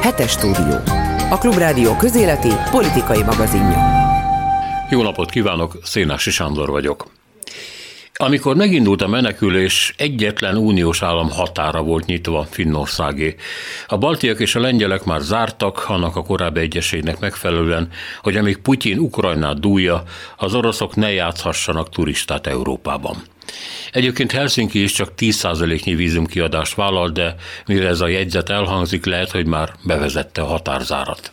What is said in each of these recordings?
Hetes stúdió. A Klubrádió közéleti politikai magazinja. Jó napot kívánok, Szénási Sándor vagyok. Amikor megindult a menekülés, egyetlen uniós állam határa volt nyitva Finnországé. A baltiak és a lengyelek már zártak, annak a korábbi egyeségnek megfelelően, hogy amíg Putyin Ukrajnát dúlja, az oroszok ne játszhassanak turistát Európában. Egyébként Helsinki is csak 10%-nyi vízumkiadást vállal, de mire ez a jegyzet elhangzik, lehet, hogy már bevezette a határzárat.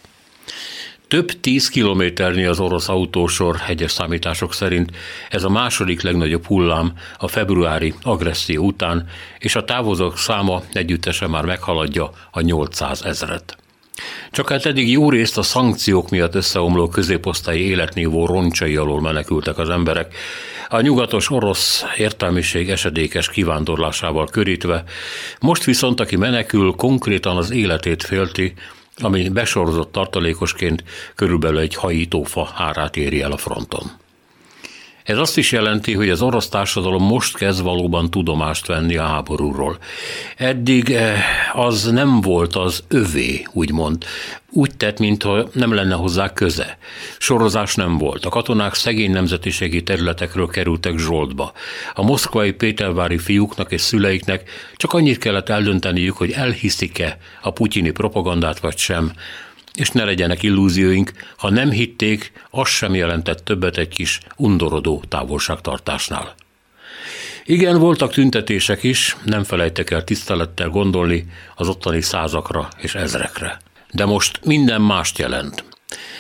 Több tíz kilométernyi az orosz autósor egyes számítások szerint. Ez a második legnagyobb hullám a februári agresszió után, és a távozók száma együttesen már meghaladja a 800 ezret. Csak hát eddig jó részt a szankciók miatt összeomló középosztályi életnívó roncsai alól menekültek az emberek, a nyugatos orosz értelmiség esedékes kivándorlásával körítve, most viszont aki menekül, konkrétan az életét félti, ami besorozott tartalékosként körülbelül egy hajítófa árát éri el a fronton. Ez azt is jelenti, hogy az orosz társadalom most kezd valóban tudomást venni a háborúról. Eddig eh, az nem volt az övé, úgymond. Úgy tett, mintha nem lenne hozzá köze. Sorozás nem volt. A katonák szegény nemzetiségi területekről kerültek zsoltba. A moszkvai pétervári fiúknak és szüleiknek csak annyit kellett eldönteniük, hogy elhiszik-e a putyini propagandát vagy sem, és ne legyenek illúzióink, ha nem hitték, az sem jelentett többet egy kis undorodó távolságtartásnál. Igen, voltak tüntetések is, nem felejtek el tisztelettel gondolni az ottani százakra és ezrekre. De most minden mást jelent.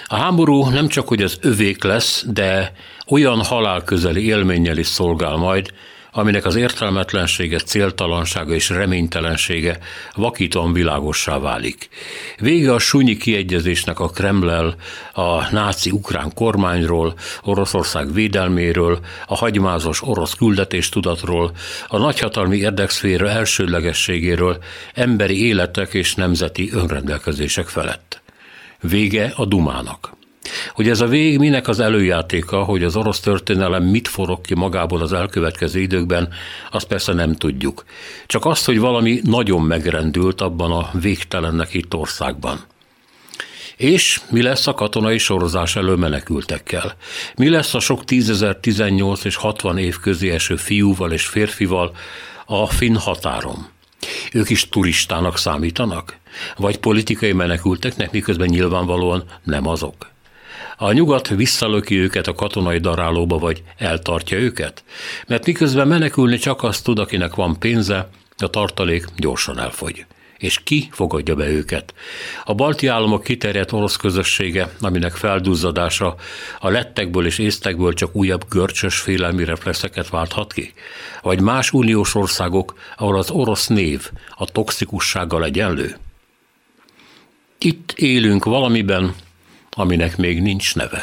A háború nem csak, hogy az övék lesz, de olyan halálközeli élménnyel is szolgál majd, aminek az értelmetlensége, céltalansága és reménytelensége vakítóan világossá válik. Vége a sunyi kiegyezésnek a Kremlel, a náci ukrán kormányról, Oroszország védelméről, a hagymázos orosz küldetéstudatról, a nagyhatalmi érdekszféra elsődlegességéről, emberi életek és nemzeti önrendelkezések felett. Vége a Dumának. Hogy ez a vég minek az előjátéka, hogy az orosz történelem mit forog ki magából az elkövetkező időkben, azt persze nem tudjuk. Csak azt, hogy valami nagyon megrendült abban a végtelennek itt országban. És mi lesz a katonai sorozás elő menekültekkel? Mi lesz a sok tízezer, 18 és 60 év közé eső fiúval és férfival a finn határon? Ők is turistának számítanak? Vagy politikai menekülteknek, miközben nyilvánvalóan nem azok? A nyugat visszalöki őket a katonai darálóba, vagy eltartja őket? Mert miközben menekülni csak azt tud, akinek van pénze, a tartalék gyorsan elfogy és ki fogadja be őket. A balti államok kiterjedt orosz közössége, aminek felduzzadása a lettekből és észtekből csak újabb görcsös félelmi reflexeket válthat ki? Vagy más uniós országok, ahol az orosz név a toxikussággal egyenlő? Itt élünk valamiben, aminek még nincs neve.